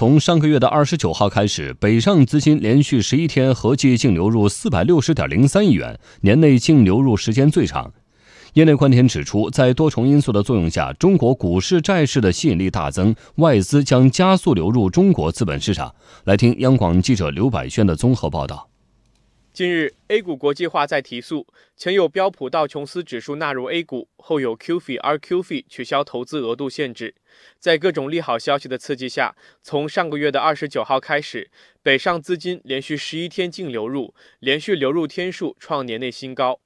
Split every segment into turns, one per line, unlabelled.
从上个月的二十九号开始，北上资金连续十一天合计净流入四百六十点零三亿元，年内净流入时间最长。业内观点指出，在多重因素的作用下，中国股市、债市的吸引力大增，外资将加速流入中国资本市场。来听央广记者刘百轩的综合报道。
近日，A 股国际化在提速，前有标普道琼斯指数纳入 A 股，后有 q f i、RQFI 取消投资额度限制。在各种利好消息的刺激下，从上个月的二十九号开始，北上资金连续十一天净流入，连续流入天数创年内新高。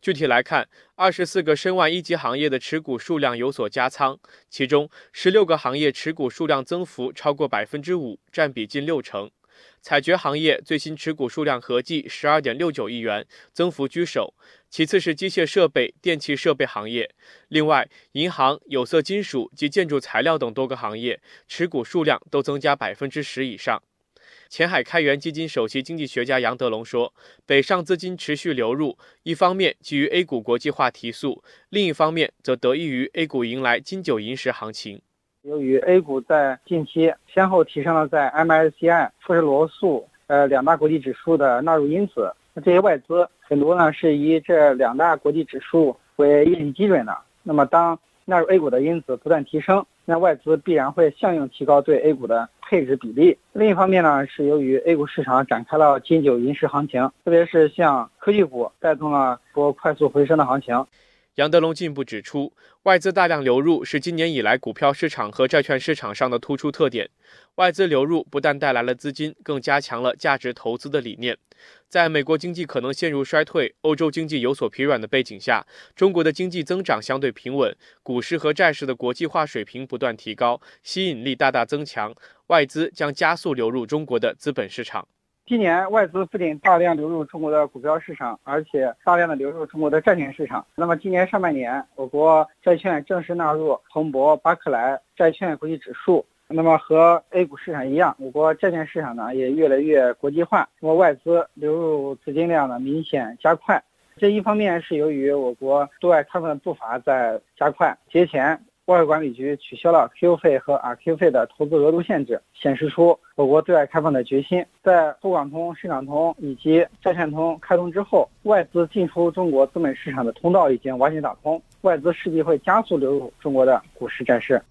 具体来看，二十四个申万一级行业的持股数量有所加仓，其中十六个行业持股数量增幅超过百分之五，占比近六成。采掘行业最新持股数量合计十二点六九亿元，增幅居首，其次是机械设备、电气设备行业。另外，银行、有色金属及建筑材料等多个行业持股数量都增加百分之十以上。前海开源基金首席经济学家杨德龙说：“北上资金持续流入，一方面基于 A 股国际化提速，另一方面则得益于 A 股迎来金九银十行情。”
由于 A 股在近期先后提升了在 MSCI、富时罗素呃两大国际指数的纳入因子，那这些外资很多呢是以这两大国际指数为业绩基准的。那么当纳入 A 股的因子不断提升，那外资必然会相应提高对 A 股的配置比例。另一方面呢，是由于 A 股市场展开了金九银十行情，特别是像科技股带动了波快速回升的行情。
杨德龙进一步指出，外资大量流入是今年以来股票市场和债券市场上的突出特点。外资流入不但带来了资金，更加强了价值投资的理念。在美国经济可能陷入衰退、欧洲经济有所疲软的背景下，中国的经济增长相对平稳，股市和债市的国际化水平不断提高，吸引力大大增强，外资将加速流入中国的资本市场。
今年外资不仅大量流入中国的股票市场，而且大量的流入中国的债券市场。那么今年上半年，我国债券正式纳入彭博、巴克莱债券国际指数。那么和 A 股市场一样，我国债券市场呢也越来越国际化。那么外资流入资金量呢明显加快。这一方面是由于我国对外开放的步伐在加快。节前。外汇管理局取消了 Q 费和 RQ 费的投资额度限制，显示出我国对外开放的决心。在沪港通、深港通以及债券通开通之后，外资进出中国资本市场的通道已经完全打通，外资势必会加速流入中国的股市、债市。